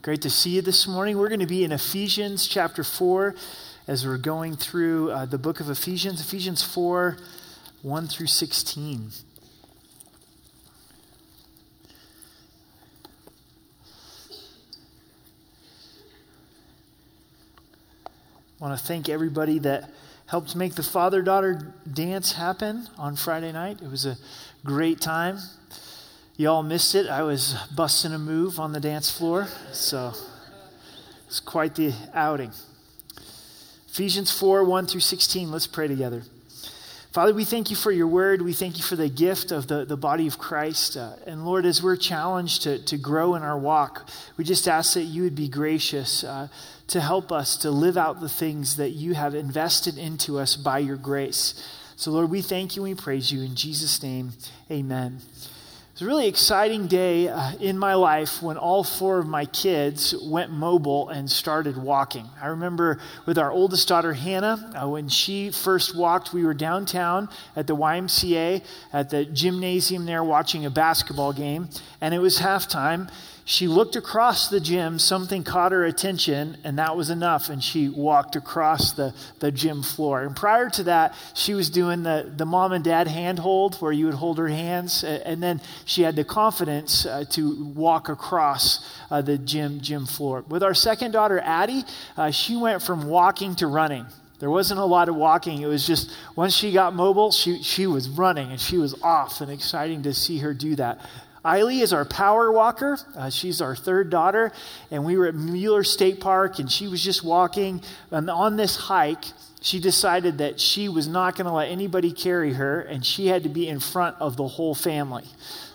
Great to see you this morning. We're going to be in Ephesians chapter 4 as we're going through uh, the book of Ephesians, Ephesians 4 1 through 16. I want to thank everybody that helped make the father daughter dance happen on Friday night. It was a great time. You all missed it. I was busting a move on the dance floor, so it's quite the outing. Ephesians 4 1 through 16. Let's pray together. Father, we thank you for your word. We thank you for the gift of the, the body of Christ. Uh, and Lord, as we're challenged to, to grow in our walk, we just ask that you would be gracious uh, to help us to live out the things that you have invested into us by your grace. So, Lord, we thank you and we praise you. In Jesus' name, amen. It's a really exciting day uh, in my life when all four of my kids went mobile and started walking. I remember with our oldest daughter, Hannah, uh, when she first walked, we were downtown at the YMCA at the gymnasium there watching a basketball game, and it was halftime she looked across the gym, something caught her attention, and that was enough. And she walked across the, the gym floor. And prior to that, she was doing the, the mom and dad handhold where you would hold her hands. And then she had the confidence uh, to walk across uh, the gym, gym floor. With our second daughter, Addie, uh, she went from walking to running. There wasn't a lot of walking. It was just once she got mobile, she, she was running and she was off, and exciting to see her do that. Eiley is our power walker. Uh, she's our third daughter. And we were at Mueller State Park, and she was just walking. And on this hike, she decided that she was not going to let anybody carry her, and she had to be in front of the whole family.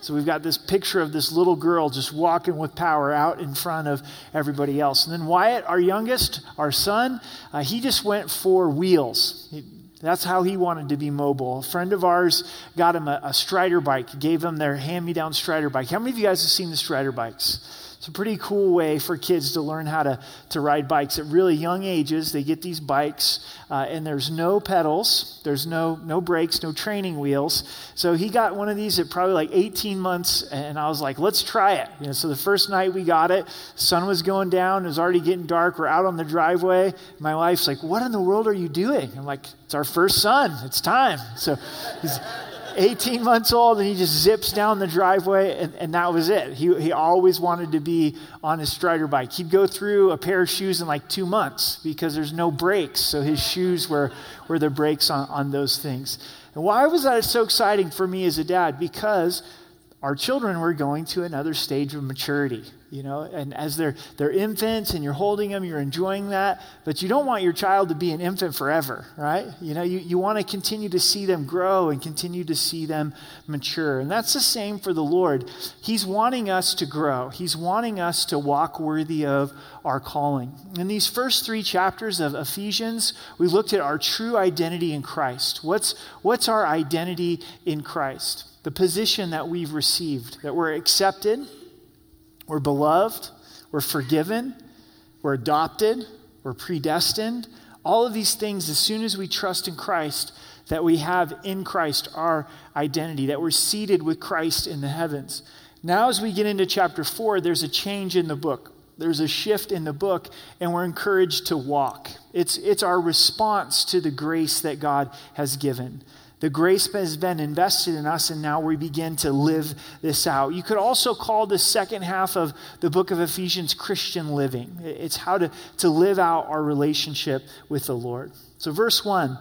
So we've got this picture of this little girl just walking with power out in front of everybody else. And then Wyatt, our youngest, our son, uh, he just went for wheels. He, that's how he wanted to be mobile. A friend of ours got him a, a Strider bike, gave him their hand me down Strider bike. How many of you guys have seen the Strider bikes? It's a pretty cool way for kids to learn how to, to ride bikes at really young ages. They get these bikes, uh, and there's no pedals, there's no, no brakes, no training wheels. So he got one of these at probably like 18 months, and I was like, let's try it. You know, so the first night we got it, sun was going down, it was already getting dark. We're out on the driveway. My wife's like, what in the world are you doing? I'm like, it's our first son, it's time. So 18 months old, and he just zips down the driveway, and, and that was it. He, he always wanted to be on his strider bike. He'd go through a pair of shoes in like two months because there's no brakes. So his shoes were, were the brakes on, on those things. And why was that so exciting for me as a dad? Because our children were going to another stage of maturity you know and as they're they're infants and you're holding them you're enjoying that but you don't want your child to be an infant forever right? You know you, you want to continue to see them grow and continue to see them mature and that's the same for the lord. He's wanting us to grow. He's wanting us to walk worthy of our calling. In these first three chapters of ephesians we looked at our true identity in christ. What's what's our identity in christ? The position that we've received that we're accepted we're beloved, we're forgiven, we're adopted, we're predestined. All of these things, as soon as we trust in Christ, that we have in Christ our identity, that we're seated with Christ in the heavens. Now, as we get into chapter four, there's a change in the book. There's a shift in the book, and we're encouraged to walk. It's, it's our response to the grace that God has given. The grace has been invested in us, and now we begin to live this out. You could also call the second half of the book of Ephesians Christian living. It's how to, to live out our relationship with the Lord. So, verse 1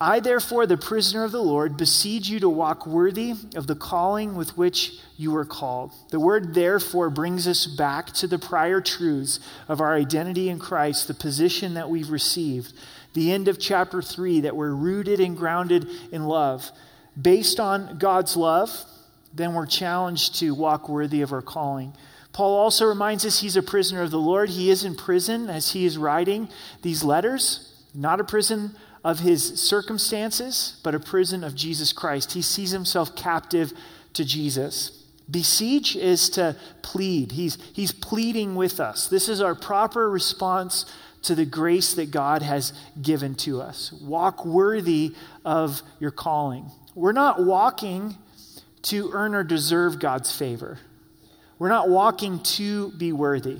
I, therefore, the prisoner of the Lord, beseech you to walk worthy of the calling with which you were called. The word therefore brings us back to the prior truths of our identity in Christ, the position that we've received the end of chapter 3, that we're rooted and grounded in love. Based on God's love, then we're challenged to walk worthy of our calling. Paul also reminds us he's a prisoner of the Lord. He is in prison as he is writing these letters, not a prison of his circumstances, but a prison of Jesus Christ. He sees himself captive to Jesus. Beseech is to plead. He's, he's pleading with us. This is our proper response to the grace that God has given to us. Walk worthy of your calling. We're not walking to earn or deserve God's favor. We're not walking to be worthy.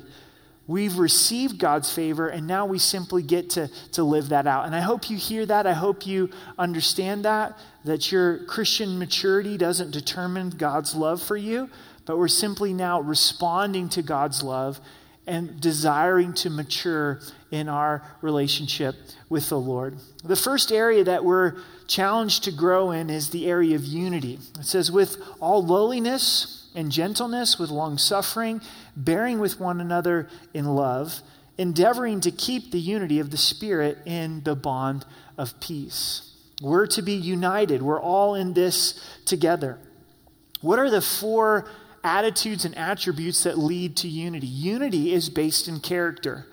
We've received God's favor, and now we simply get to, to live that out. And I hope you hear that. I hope you understand that, that your Christian maturity doesn't determine God's love for you, but we're simply now responding to God's love and desiring to mature in our relationship with the Lord. The first area that we're challenged to grow in is the area of unity. It says, with all lowliness and gentleness, with long suffering, bearing with one another in love, endeavoring to keep the unity of the Spirit in the bond of peace. We're to be united. We're all in this together. What are the four attitudes and attributes that lead to unity? Unity is based in character.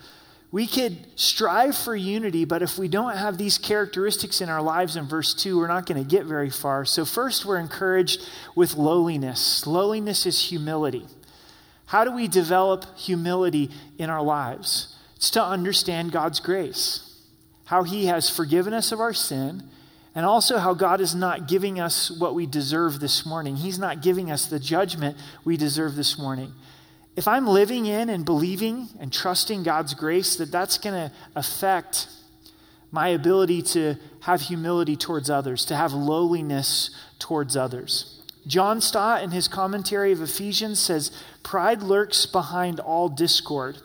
We could strive for unity, but if we don't have these characteristics in our lives in verse 2, we're not going to get very far. So, first, we're encouraged with lowliness. Lowliness is humility. How do we develop humility in our lives? It's to understand God's grace, how He has forgiven us of our sin, and also how God is not giving us what we deserve this morning. He's not giving us the judgment we deserve this morning. If I'm living in and believing and trusting God's grace, that that's going to affect my ability to have humility towards others, to have lowliness towards others. John Stott, in his commentary of Ephesians, says, Pride lurks behind all discord.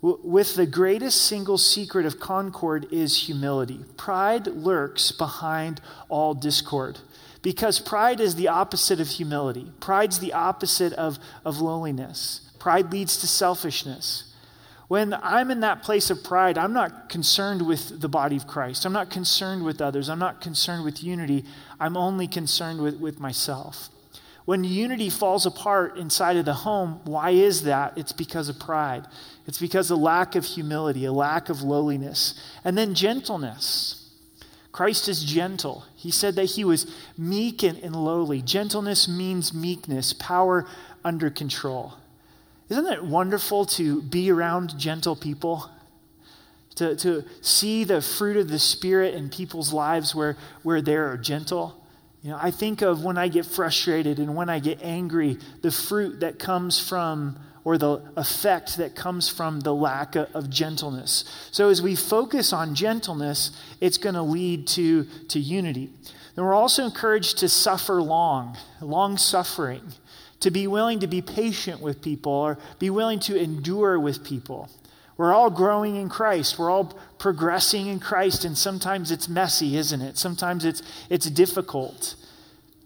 With the greatest single secret of concord is humility. Pride lurks behind all discord because pride is the opposite of humility. Pride's the opposite of, of loneliness. Pride leads to selfishness. When I'm in that place of pride, I'm not concerned with the body of Christ. I'm not concerned with others. I'm not concerned with unity. I'm only concerned with, with myself. When unity falls apart inside of the home, why is that? It's because of pride. It's because of lack of humility, a lack of lowliness. And then gentleness. Christ is gentle. He said that he was meek and, and lowly. Gentleness means meekness, power under control. Isn't it wonderful to be around gentle people? To, to see the fruit of the Spirit in people's lives where, where they're gentle. You know, I think of when I get frustrated and when I get angry, the fruit that comes from, or the effect that comes from the lack of gentleness. So as we focus on gentleness, it's going to lead to, to unity. Then we're also encouraged to suffer long, long suffering to be willing to be patient with people or be willing to endure with people. We're all growing in Christ. We're all progressing in Christ, and sometimes it's messy, isn't it? Sometimes it's, it's difficult.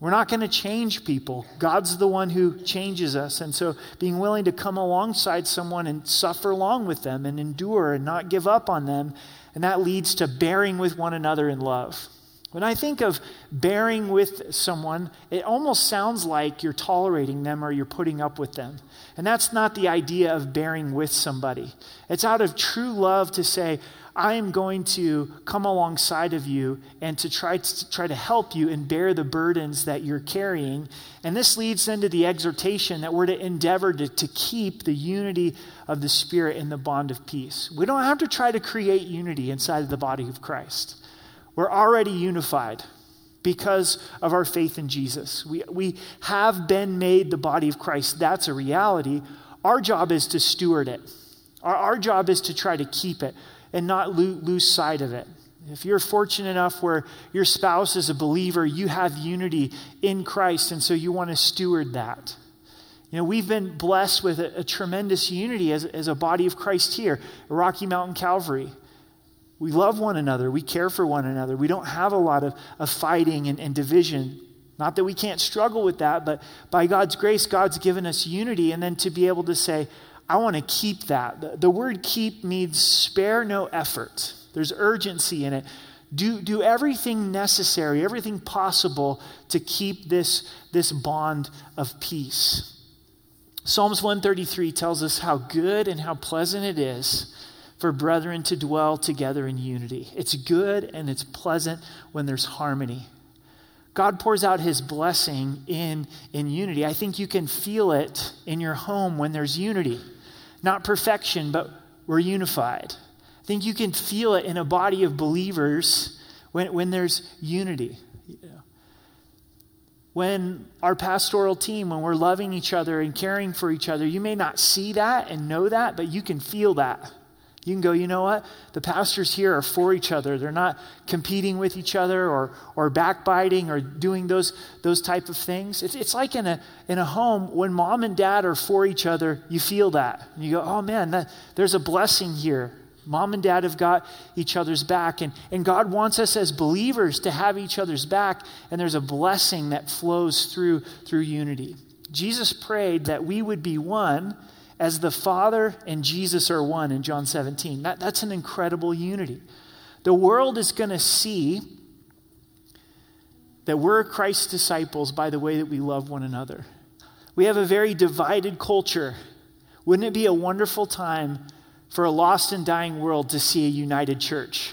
We're not going to change people. God's the one who changes us. And so being willing to come alongside someone and suffer along with them and endure and not give up on them, and that leads to bearing with one another in love. When I think of bearing with someone, it almost sounds like you're tolerating them or you're putting up with them. And that's not the idea of bearing with somebody. It's out of true love to say, I am going to come alongside of you and to try to try to help you and bear the burdens that you're carrying. And this leads then to the exhortation that we're to endeavor to, to keep the unity of the Spirit in the bond of peace. We don't have to try to create unity inside of the body of Christ. We're already unified because of our faith in Jesus. We, we have been made the body of Christ. That's a reality. Our job is to steward it, our, our job is to try to keep it and not lo- lose sight of it. If you're fortunate enough where your spouse is a believer, you have unity in Christ, and so you want to steward that. You know, we've been blessed with a, a tremendous unity as, as a body of Christ here, Rocky Mountain Calvary. We love one another. We care for one another. We don't have a lot of, of fighting and, and division. Not that we can't struggle with that, but by God's grace, God's given us unity. And then to be able to say, I want to keep that. The, the word keep means spare no effort, there's urgency in it. Do, do everything necessary, everything possible to keep this, this bond of peace. Psalms 133 tells us how good and how pleasant it is for brethren to dwell together in unity. It's good and it's pleasant when there's harmony. God pours out his blessing in, in unity. I think you can feel it in your home when there's unity. Not perfection, but we're unified. I think you can feel it in a body of believers when, when there's unity. when our pastoral team, when we're loving each other and caring for each other, you may not see that and know that, but you can feel that. You can go, you know what? The pastors here are for each other. They're not competing with each other or, or backbiting or doing those, those type of things. It's, it's like in a, in a home, when mom and dad are for each other, you feel that. And you go, oh man, that, there's a blessing here. Mom and dad have got each other's back. And, and God wants us as believers to have each other's back. And there's a blessing that flows through, through unity. Jesus prayed that we would be one as the Father and Jesus are one in John 17. That, that's an incredible unity. The world is going to see that we're Christ's disciples by the way that we love one another. We have a very divided culture. Wouldn't it be a wonderful time for a lost and dying world to see a united church?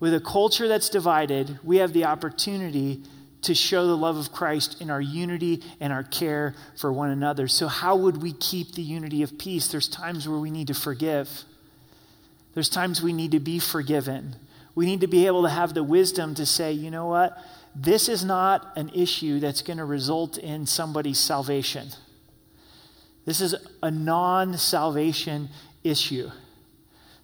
With a culture that's divided, we have the opportunity to show the love of Christ in our unity and our care for one another. So, how would we keep the unity of peace? There's times where we need to forgive, there's times we need to be forgiven. We need to be able to have the wisdom to say, you know what? This is not an issue that's going to result in somebody's salvation. This is a non salvation issue.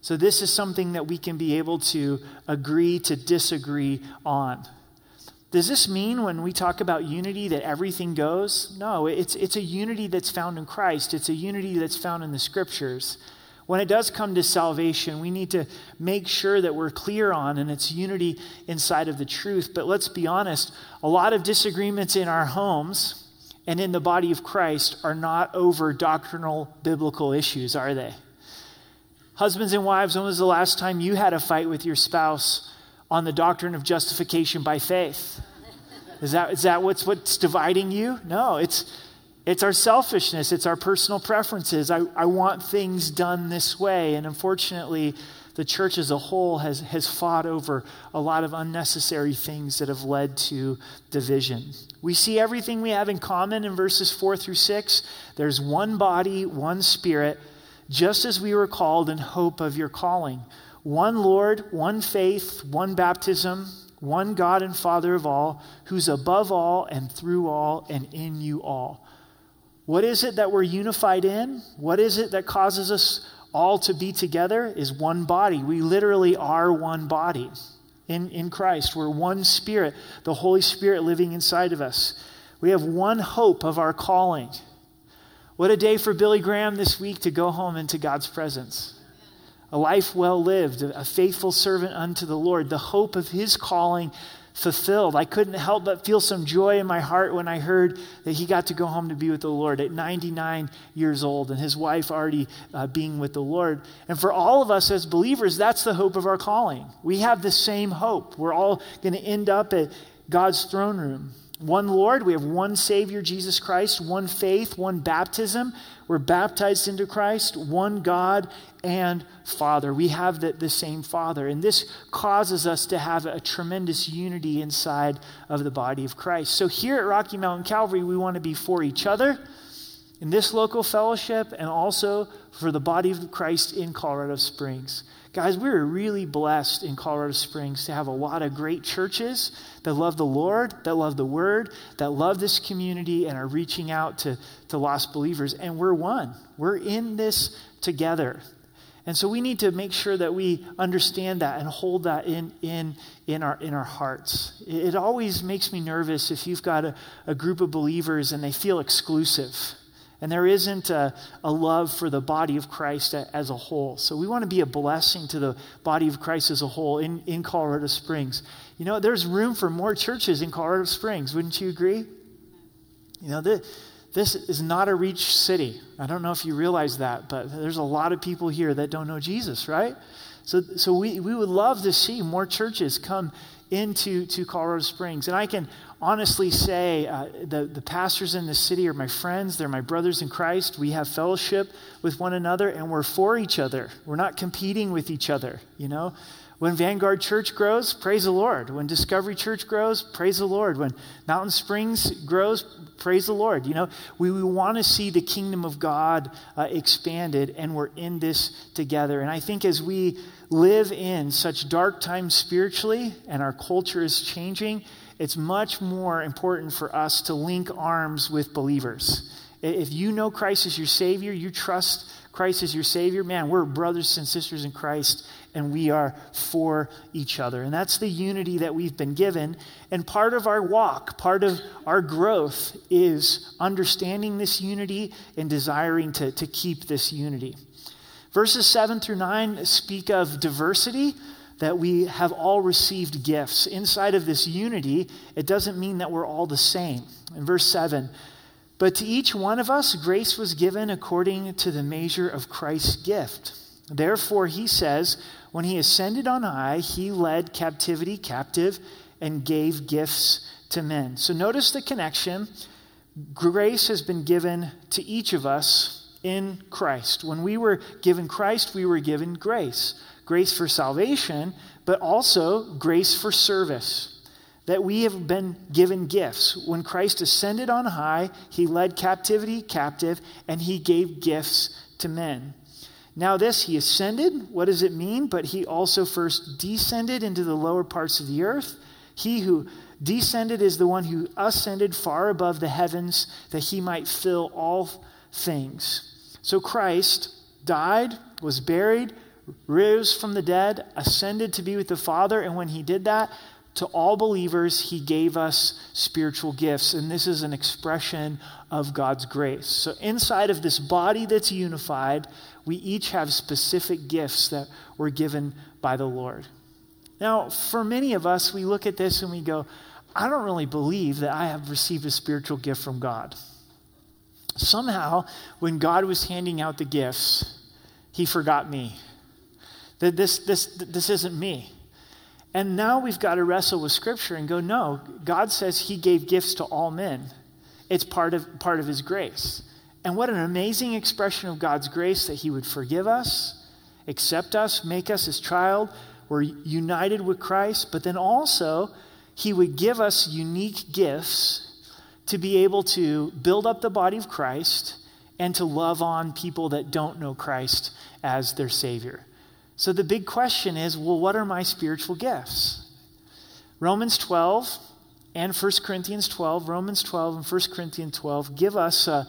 So, this is something that we can be able to agree to disagree on. Does this mean when we talk about unity that everything goes? No, it's, it's a unity that's found in Christ, it's a unity that's found in the scriptures. When it does come to salvation, we need to make sure that we're clear on and it's unity inside of the truth. But let's be honest, a lot of disagreements in our homes and in the body of Christ are not over doctrinal biblical issues, are they? Husbands and wives, when was the last time you had a fight with your spouse on the doctrine of justification by faith. Is that, is that what's, what's dividing you? No, it's, it's our selfishness, it's our personal preferences. I, I want things done this way. And unfortunately, the church as a whole has, has fought over a lot of unnecessary things that have led to division. We see everything we have in common in verses 4 through 6. There's one body, one spirit, just as we were called in hope of your calling one Lord, one faith, one baptism, one God and Father of all, who's above all and through all and in you all. What is it that we're unified in? What is it that causes us all to be together? Is one body. We literally are one body in, in Christ. We're one spirit, the Holy Spirit living inside of us. We have one hope of our calling. What a day for Billy Graham this week to go home into God's presence a life well lived, a faithful servant unto the Lord, the hope of his calling fulfilled. I couldn't help but feel some joy in my heart when I heard that he got to go home to be with the Lord at 99 years old and his wife already uh, being with the Lord. And for all of us as believers, that's the hope of our calling. We have the same hope. We're all going to end up at God's throne room. One Lord, we have one Savior, Jesus Christ, one faith, one baptism. We're baptized into Christ, one God and Father. We have the, the same Father. And this causes us to have a tremendous unity inside of the body of Christ. So here at Rocky Mountain Calvary, we want to be for each other in this local fellowship and also for the body of Christ in Colorado Springs. Guys, we are really blessed in Colorado Springs to have a lot of great churches that love the Lord, that love the Word, that love this community and are reaching out to, to lost believers. And we're one. We're in this together. And so we need to make sure that we understand that and hold that in, in, in, our, in our hearts. It, it always makes me nervous if you've got a, a group of believers and they feel exclusive and there isn't a, a, love for the body of Christ as a whole. So we want to be a blessing to the body of Christ as a whole in, in Colorado Springs. You know, there's room for more churches in Colorado Springs. Wouldn't you agree? You know, this, this is not a reach city. I don't know if you realize that, but there's a lot of people here that don't know Jesus, right? So, so we, we would love to see more churches come into to Colorado Springs. And I can honestly say uh, the, the pastors in the city are my friends, they're my brothers in Christ. We have fellowship with one another and we're for each other. We're not competing with each other, you know? When Vanguard Church grows, praise the Lord. When Discovery Church grows, praise the Lord. When Mountain Springs grows, praise the Lord. You know, we, we want to see the kingdom of God uh, expanded, and we're in this together. And I think as we live in such dark times spiritually, and our culture is changing, it's much more important for us to link arms with believers. If you know Christ as your Savior, you trust Christ as your Savior, man, we're brothers and sisters in Christ and we are for each other. And that's the unity that we've been given. And part of our walk, part of our growth is understanding this unity and desiring to, to keep this unity. Verses 7 through 9 speak of diversity, that we have all received gifts. Inside of this unity, it doesn't mean that we're all the same. In verse 7, but to each one of us, grace was given according to the measure of Christ's gift. Therefore, he says, when he ascended on high, he led captivity captive and gave gifts to men. So notice the connection. Grace has been given to each of us in Christ. When we were given Christ, we were given grace grace for salvation, but also grace for service that we have been given gifts. When Christ ascended on high, he led captivity captive and he gave gifts to men. Now, this, he ascended. What does it mean? But he also first descended into the lower parts of the earth. He who descended is the one who ascended far above the heavens that he might fill all things. So Christ died, was buried, rose from the dead, ascended to be with the Father, and when he did that, to all believers, he gave us spiritual gifts. And this is an expression of God's grace. So, inside of this body that's unified, we each have specific gifts that were given by the Lord. Now, for many of us, we look at this and we go, I don't really believe that I have received a spiritual gift from God. Somehow, when God was handing out the gifts, he forgot me. That this, this, this isn't me. And now we've got to wrestle with Scripture and go, no, God says He gave gifts to all men. It's part of, part of His grace. And what an amazing expression of God's grace that He would forgive us, accept us, make us His child. We're united with Christ, but then also He would give us unique gifts to be able to build up the body of Christ and to love on people that don't know Christ as their Savior. So the big question is well, what are my spiritual gifts? Romans 12 and 1 Corinthians 12, Romans 12 and 1 Corinthians 12 give us a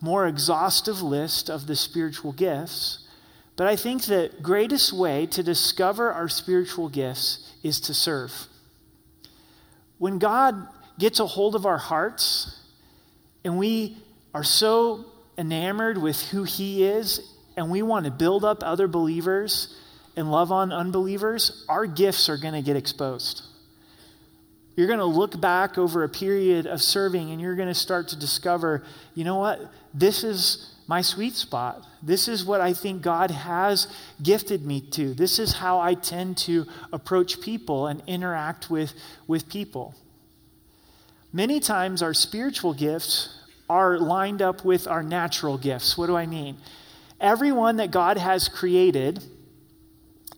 more exhaustive list of the spiritual gifts. But I think the greatest way to discover our spiritual gifts is to serve. When God gets a hold of our hearts and we are so enamored with who He is and we want to build up other believers and love on unbelievers, our gifts are going to get exposed. You're going to look back over a period of serving and you're going to start to discover, you know what? This is my sweet spot. This is what I think God has gifted me to. This is how I tend to approach people and interact with, with people. Many times, our spiritual gifts are lined up with our natural gifts. What do I mean? Everyone that God has created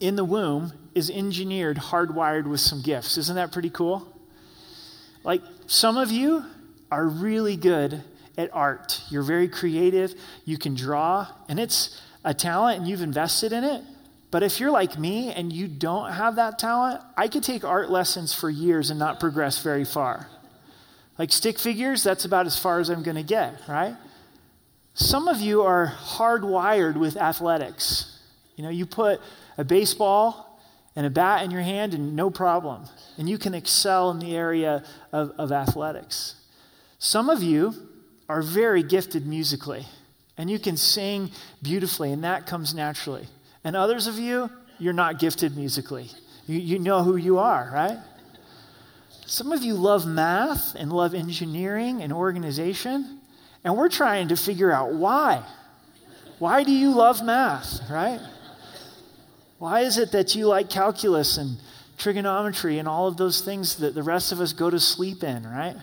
in the womb is engineered, hardwired with some gifts. Isn't that pretty cool? Like some of you are really good at art. You're very creative, you can draw, and it's a talent and you've invested in it. But if you're like me and you don't have that talent, I could take art lessons for years and not progress very far. Like stick figures, that's about as far as I'm going to get, right? Some of you are hardwired with athletics. You know, you put a baseball and a bat in your hand, and no problem. And you can excel in the area of, of athletics. Some of you are very gifted musically, and you can sing beautifully, and that comes naturally. And others of you, you're not gifted musically. You, you know who you are, right? Some of you love math and love engineering and organization, and we're trying to figure out why. Why do you love math, right? Why is it that you like calculus and trigonometry and all of those things that the rest of us go to sleep in, right?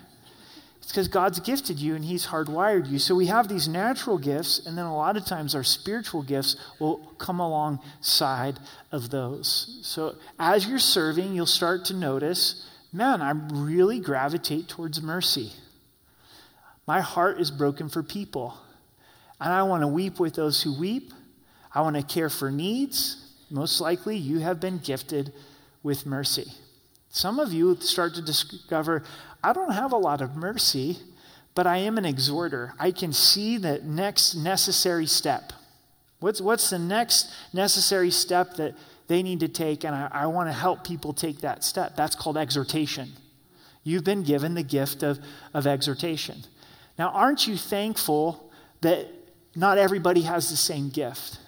It's because God's gifted you and He's hardwired you. So we have these natural gifts, and then a lot of times our spiritual gifts will come alongside of those. So as you're serving, you'll start to notice man, I really gravitate towards mercy. My heart is broken for people. And I want to weep with those who weep. I want to care for needs. Most likely, you have been gifted with mercy. Some of you start to discover, I don't have a lot of mercy, but I am an exhorter. I can see the next necessary step. What's, what's the next necessary step that they need to take? And I, I want to help people take that step. That's called exhortation. You've been given the gift of, of exhortation. Now, aren't you thankful that not everybody has the same gift?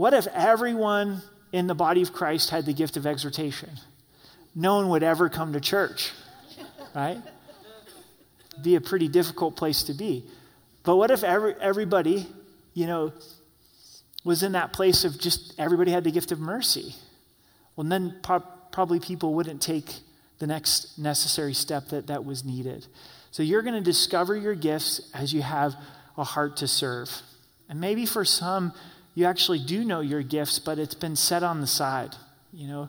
What if everyone in the body of Christ had the gift of exhortation? No one would ever come to church, right? Be a pretty difficult place to be. But what if every, everybody, you know, was in that place of just everybody had the gift of mercy? Well, then pro- probably people wouldn't take the next necessary step that, that was needed. So you're going to discover your gifts as you have a heart to serve. And maybe for some, you actually do know your gifts, but it's been set on the side. You know,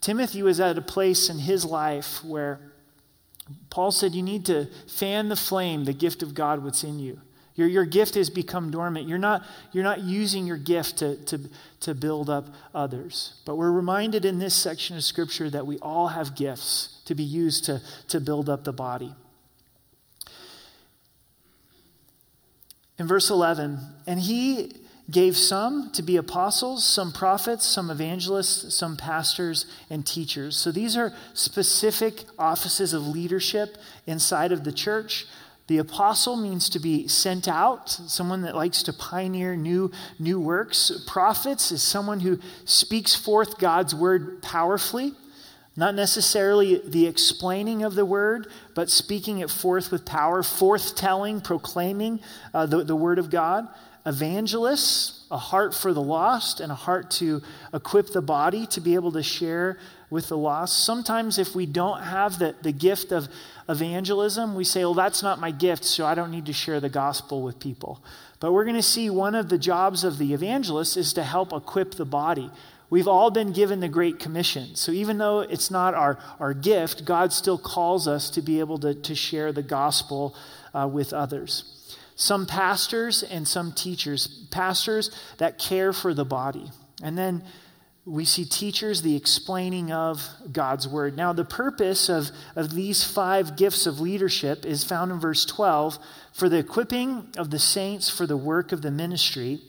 Timothy was at a place in his life where Paul said, You need to fan the flame, the gift of God what's in you. Your, your gift has become dormant. You're not, you're not using your gift to, to, to build up others. But we're reminded in this section of Scripture that we all have gifts to be used to, to build up the body. In verse 11, and he gave some to be apostles, some prophets, some evangelists, some pastors, and teachers. So these are specific offices of leadership inside of the church. The apostle means to be sent out, someone that likes to pioneer new, new works. Prophets is someone who speaks forth God's word powerfully. Not necessarily the explaining of the word, but speaking it forth with power, forth telling, proclaiming uh, the, the word of God. Evangelists, a heart for the lost and a heart to equip the body to be able to share with the lost. Sometimes, if we don't have the, the gift of evangelism, we say, well, that's not my gift, so I don't need to share the gospel with people. But we're going to see one of the jobs of the evangelist is to help equip the body. We've all been given the Great Commission. So even though it's not our, our gift, God still calls us to be able to, to share the gospel uh, with others. Some pastors and some teachers. Pastors that care for the body. And then we see teachers, the explaining of God's word. Now, the purpose of, of these five gifts of leadership is found in verse 12 for the equipping of the saints for the work of the ministry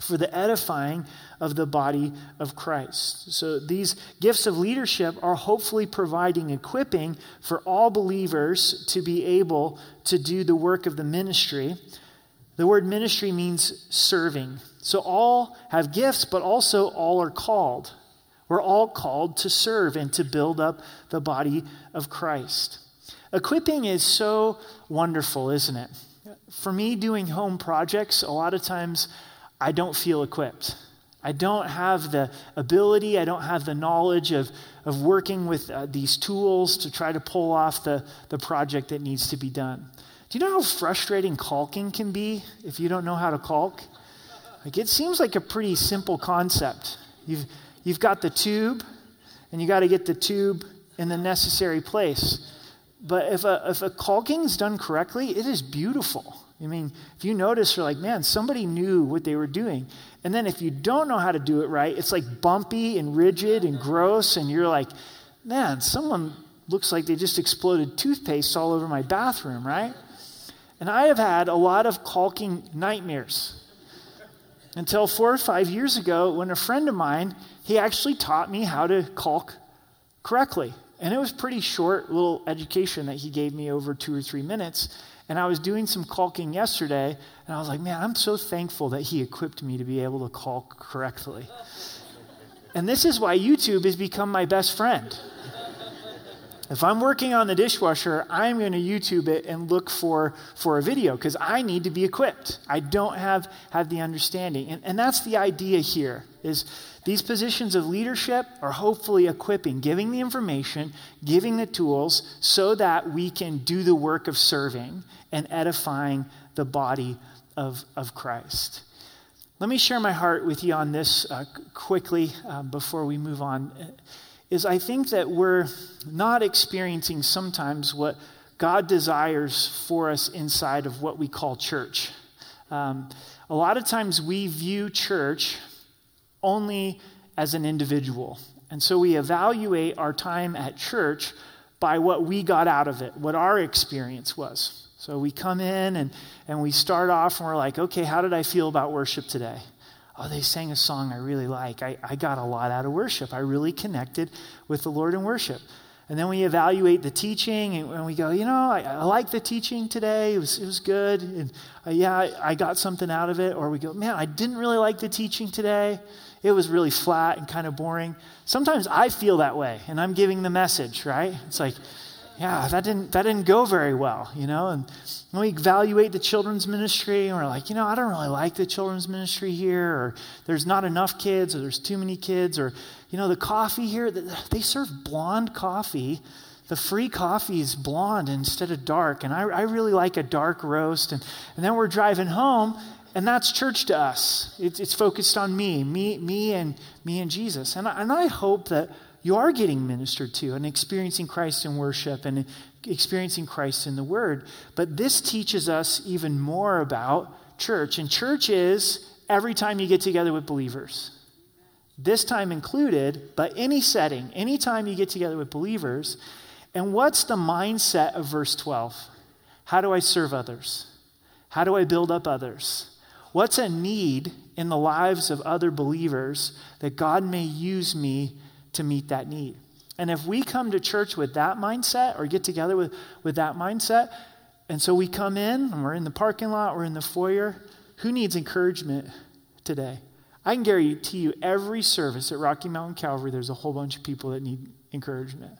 for the edifying of the body of Christ. So these gifts of leadership are hopefully providing equipping for all believers to be able to do the work of the ministry. The word ministry means serving. So all have gifts, but also all are called. We're all called to serve and to build up the body of Christ. Equipping is so wonderful, isn't it? For me, doing home projects, a lot of times I don't feel equipped. I don't have the ability, I don't have the knowledge of, of working with uh, these tools to try to pull off the, the project that needs to be done. Do you know how frustrating caulking can be if you don't know how to caulk? Like it seems like a pretty simple concept. You've, you've got the tube, and you got to get the tube in the necessary place. But if a, if a caulking is done correctly, it is beautiful. I mean, if you notice, you're like, man, somebody knew what they were doing. And then if you don't know how to do it right, it's like bumpy and rigid and gross, and you're like, man, someone looks like they just exploded toothpaste all over my bathroom, right? And I have had a lot of caulking nightmares until four or five years ago when a friend of mine, he actually taught me how to caulk correctly. And it was pretty short little education that he gave me over two or three minutes. And I was doing some caulking yesterday, and I was like, man, I'm so thankful that he equipped me to be able to caulk correctly. and this is why YouTube has become my best friend. If I'm working on the dishwasher, I'm going to YouTube it and look for, for a video because I need to be equipped. I don't have, have the understanding. And, and that's the idea here is these positions of leadership are hopefully equipping, giving the information, giving the tools so that we can do the work of serving and edifying the body of, of Christ. Let me share my heart with you on this uh, quickly uh, before we move on is I think that we're not experiencing sometimes what God desires for us inside of what we call church. Um, a lot of times we view church only as an individual. And so we evaluate our time at church by what we got out of it, what our experience was. So we come in and, and we start off and we're like, okay, how did I feel about worship today? oh, they sang a song I really like. I, I got a lot out of worship. I really connected with the Lord in worship. And then we evaluate the teaching and, we go, you know, I, I like the teaching today. It was, it was good. And uh, yeah, I, I got something out of it. Or we go, man, I didn't really like the teaching today. It was really flat and kind of boring. Sometimes I feel that way and I'm giving the message, right? It's like, yeah, that didn't, that didn't go very well, you know? And when we evaluate the children's ministry and we're like, you know, I don't really like the children's ministry here, or there's not enough kids, or there's too many kids, or, you know, the coffee here, they serve blonde coffee. The free coffee is blonde instead of dark, and I, I really like a dark roast. And, and then we're driving home, and that's church to us. It's, it's focused on me, me, me, and me and Jesus. And I, and I hope that you are getting ministered to and experiencing Christ in worship and experiencing Christ in the Word. But this teaches us even more about church. And church is every time you get together with believers. This time included, but any setting, anytime you get together with believers. And what's the mindset of verse 12? How do I serve others? How do I build up others? What's a need in the lives of other believers that God may use me to meet that need. And if we come to church with that mindset or get together with, with that mindset, and so we come in and we're in the parking lot, we're in the foyer, who needs encouragement today? I can guarantee you, every service at Rocky Mountain Calvary, there's a whole bunch of people that need encouragement.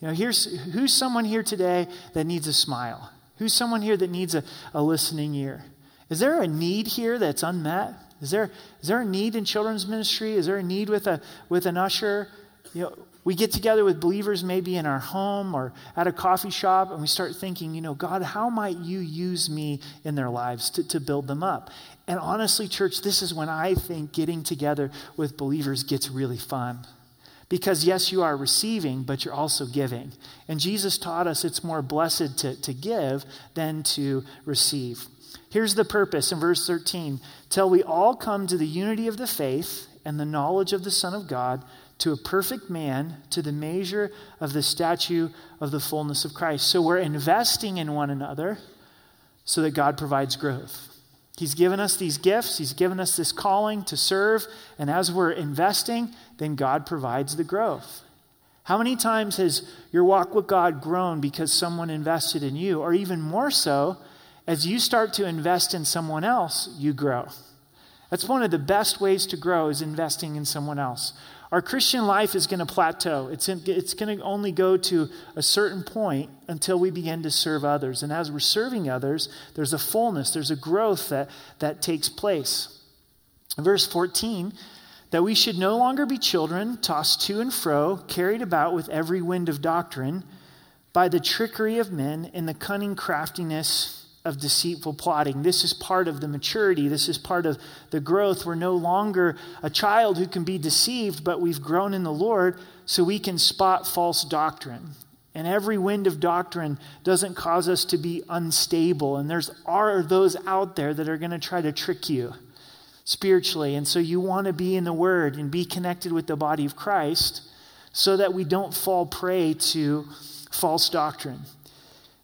You know, here's who's someone here today that needs a smile? Who's someone here that needs a, a listening ear? Is there a need here that's unmet? Is there, is there a need in children's ministry? Is there a need with, a, with an usher? You know, we get together with believers maybe in our home or at a coffee shop and we start thinking, you know, God, how might you use me in their lives to, to build them up? And honestly, church, this is when I think getting together with believers gets really fun. Because yes, you are receiving, but you're also giving. And Jesus taught us it's more blessed to, to give than to receive. Here's the purpose in verse 13 till we all come to the unity of the faith and the knowledge of the Son of God, to a perfect man, to the measure of the statue of the fullness of Christ. So we're investing in one another so that God provides growth. He's given us these gifts, He's given us this calling to serve, and as we're investing, then God provides the growth. How many times has your walk with God grown because someone invested in you, or even more so, as you start to invest in someone else, you grow. That's one of the best ways to grow is investing in someone else. Our Christian life is going to plateau. It's, in, it's going to only go to a certain point until we begin to serve others. And as we're serving others, there's a fullness, there's a growth that, that takes place. Verse 14, that we should no longer be children, tossed to and fro, carried about with every wind of doctrine, by the trickery of men and the cunning craftiness of deceitful plotting. This is part of the maturity. This is part of the growth. We're no longer a child who can be deceived, but we've grown in the Lord so we can spot false doctrine. And every wind of doctrine doesn't cause us to be unstable. And there's are those out there that are going to try to trick you spiritually. And so you want to be in the Word and be connected with the body of Christ so that we don't fall prey to false doctrine.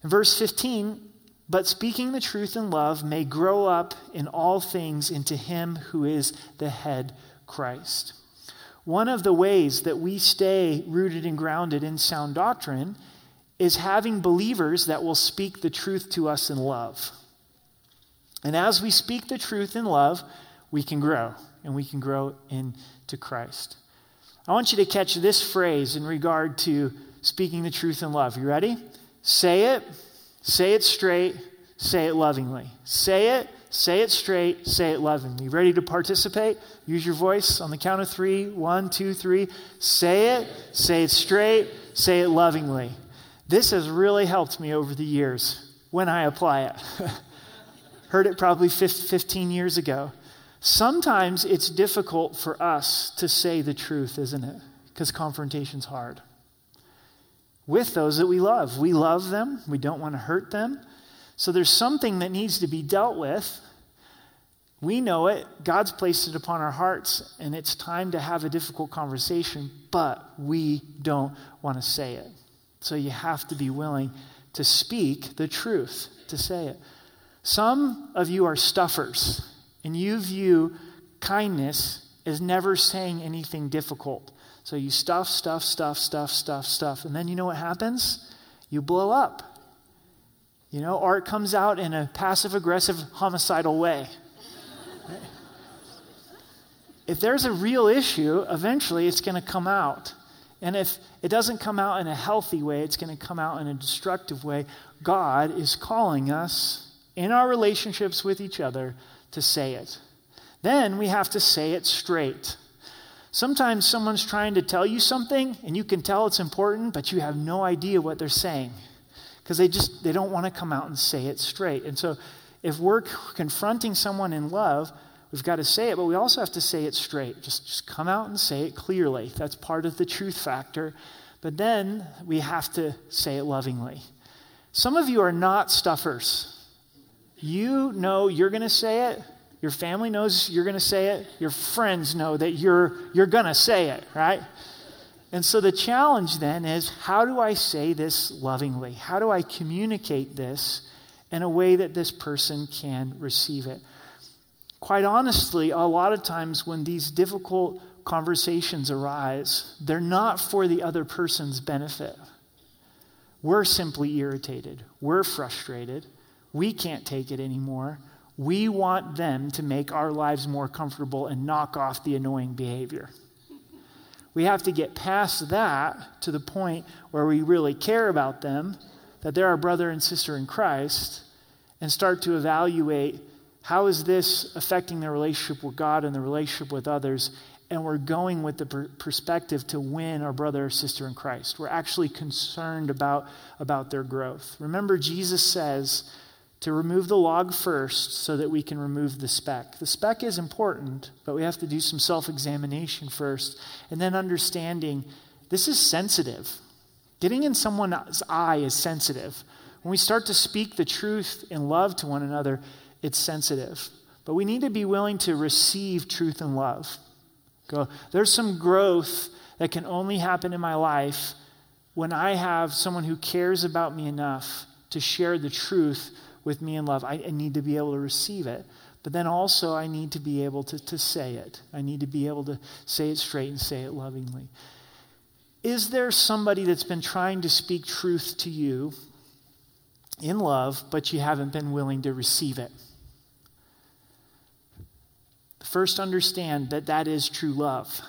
In verse 15, but speaking the truth in love may grow up in all things into him who is the head, Christ. One of the ways that we stay rooted and grounded in sound doctrine is having believers that will speak the truth to us in love. And as we speak the truth in love, we can grow, and we can grow into Christ. I want you to catch this phrase in regard to speaking the truth in love. You ready? Say it, say it straight, say it lovingly. Say it, say it straight, say it lovingly. You Ready to participate? Use your voice on the count of three. One, two, three. Say it, say it straight, say it lovingly. This has really helped me over the years when I apply it. Heard it probably 15 years ago. Sometimes it's difficult for us to say the truth, isn't it? Because confrontation's hard. With those that we love, we love them, we don't want to hurt them. So there's something that needs to be dealt with. We know it, God's placed it upon our hearts, and it's time to have a difficult conversation, but we don't want to say it. So you have to be willing to speak the truth, to say it. Some of you are stuffers, and you view kindness as never saying anything difficult. So you stuff, stuff, stuff, stuff, stuff, stuff, and then you know what happens? You blow up. You know, art comes out in a passive aggressive, homicidal way. If there's a real issue, eventually it's going to come out. And if it doesn't come out in a healthy way, it's going to come out in a destructive way. God is calling us in our relationships with each other to say it. Then we have to say it straight. Sometimes someone's trying to tell you something and you can tell it's important, but you have no idea what they're saying because they just they don't want to come out and say it straight. And so if we're confronting someone in love, we've got to say it, but we also have to say it straight. Just just come out and say it clearly. That's part of the truth factor. But then we have to say it lovingly. Some of you are not stuffers. You know you're going to say it. Your family knows you're going to say it. Your friends know that you're, you're going to say it, right? And so the challenge then is how do I say this lovingly? How do I communicate this in a way that this person can receive it? Quite honestly, a lot of times when these difficult conversations arise, they're not for the other person's benefit. We're simply irritated, we're frustrated, we can't take it anymore. We want them to make our lives more comfortable and knock off the annoying behavior. We have to get past that to the point where we really care about them, that they're our brother and sister in Christ, and start to evaluate how is this affecting their relationship with God and the relationship with others, and we're going with the per- perspective to win our brother or sister in Christ. We're actually concerned about, about their growth. Remember, Jesus says, to remove the log first so that we can remove the speck. The speck is important, but we have to do some self examination first. And then understanding this is sensitive. Getting in someone's eye is sensitive. When we start to speak the truth in love to one another, it's sensitive. But we need to be willing to receive truth and love. Go, there's some growth that can only happen in my life when I have someone who cares about me enough to share the truth with me in love. I, I need to be able to receive it. But then also, I need to be able to, to say it. I need to be able to say it straight and say it lovingly. Is there somebody that's been trying to speak truth to you in love, but you haven't been willing to receive it? First, understand that that is true love.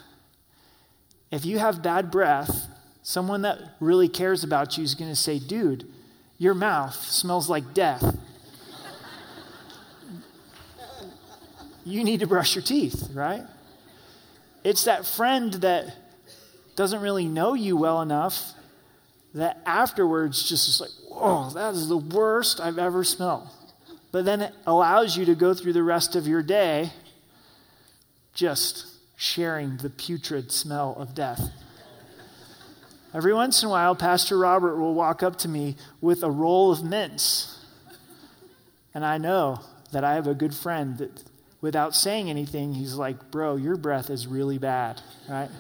If you have bad breath, someone that really cares about you is going to say, dude, your mouth smells like death. You need to brush your teeth, right? It's that friend that doesn't really know you well enough that afterwards just is like, whoa, that is the worst I've ever smelled. But then it allows you to go through the rest of your day just sharing the putrid smell of death. Every once in a while, Pastor Robert will walk up to me with a roll of mints. And I know that I have a good friend that, without saying anything, he's like, Bro, your breath is really bad, right?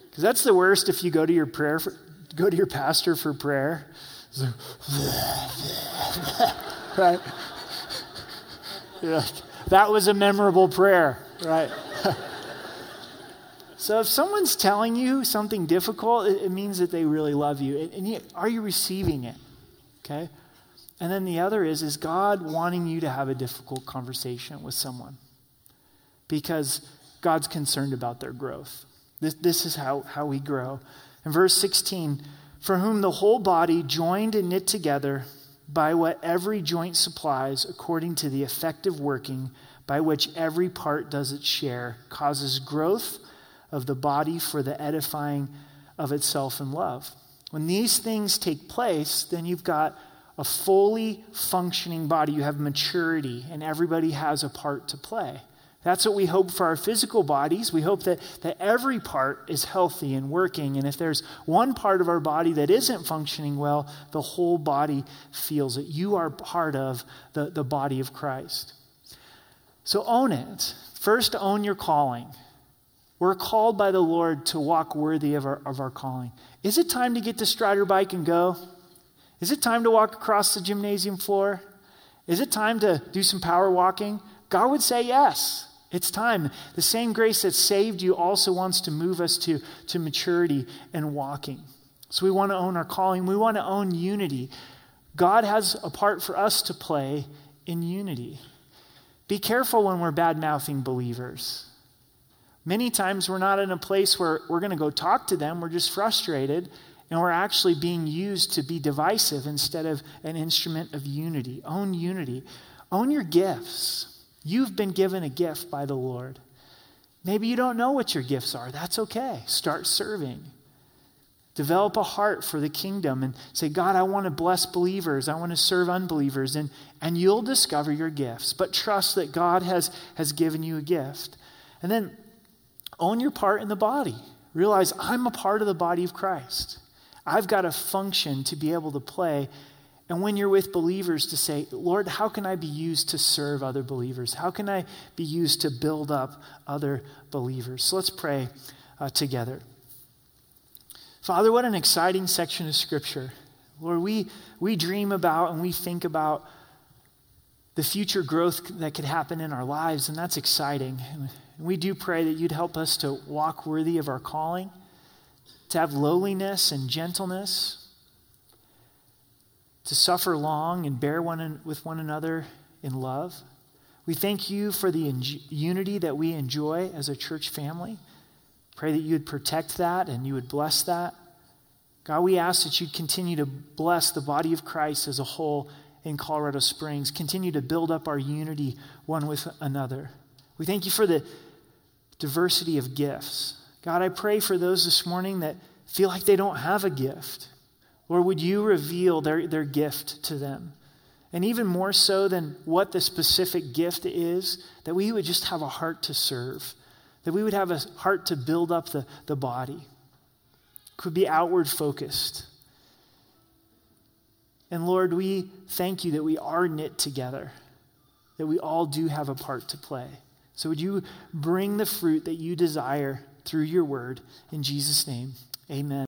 Because that's the worst if you go to your prayer, for, go to your pastor for prayer. right? Like, that was a memorable prayer, right? So if someone's telling you something difficult, it, it means that they really love you. And, and you, are you receiving it? Okay? And then the other is is God wanting you to have a difficult conversation with someone? Because God's concerned about their growth. This, this is how, how we grow. In verse 16, for whom the whole body, joined and knit together by what every joint supplies, according to the effective working by which every part does its share, causes growth of the body for the edifying of itself in love. When these things take place, then you've got a fully functioning body. You have maturity, and everybody has a part to play. That's what we hope for our physical bodies. We hope that, that every part is healthy and working. And if there's one part of our body that isn't functioning well, the whole body feels it. You are part of the, the body of Christ. So own it. First, own your calling. We're called by the Lord to walk worthy of our, of our calling. Is it time to get the Strider bike and go? Is it time to walk across the gymnasium floor? Is it time to do some power walking? God would say yes. It's time. The same grace that saved you also wants to move us to, to maturity and walking. So we want to own our calling. We want to own unity. God has a part for us to play in unity. Be careful when we're bad mouthing believers. Many times we're not in a place where we're going to go talk to them, we're just frustrated, and we're actually being used to be divisive instead of an instrument of unity. Own unity. Own your gifts. You've been given a gift by the Lord. Maybe you don't know what your gifts are. That's okay. Start serving. Develop a heart for the kingdom and say, God, I want to bless believers. I want to serve unbelievers. And, and you'll discover your gifts. But trust that God has, has given you a gift. And then own your part in the body. Realize I'm a part of the body of Christ. I've got a function to be able to play and when you're with believers, to say, Lord, how can I be used to serve other believers? How can I be used to build up other believers? So let's pray uh, together. Father, what an exciting section of Scripture. Lord, we, we dream about and we think about the future growth that could happen in our lives, and that's exciting. And we do pray that you'd help us to walk worthy of our calling, to have lowliness and gentleness to suffer long and bear one with one another in love. We thank you for the unity that we enjoy as a church family. Pray that you would protect that and you would bless that. God, we ask that you'd continue to bless the body of Christ as a whole in Colorado Springs. Continue to build up our unity one with another. We thank you for the diversity of gifts. God, I pray for those this morning that feel like they don't have a gift. Lord, would you reveal their, their gift to them? And even more so than what the specific gift is, that we would just have a heart to serve, that we would have a heart to build up the, the body, could be outward focused. And Lord, we thank you that we are knit together, that we all do have a part to play. So would you bring the fruit that you desire through your word? In Jesus' name, amen.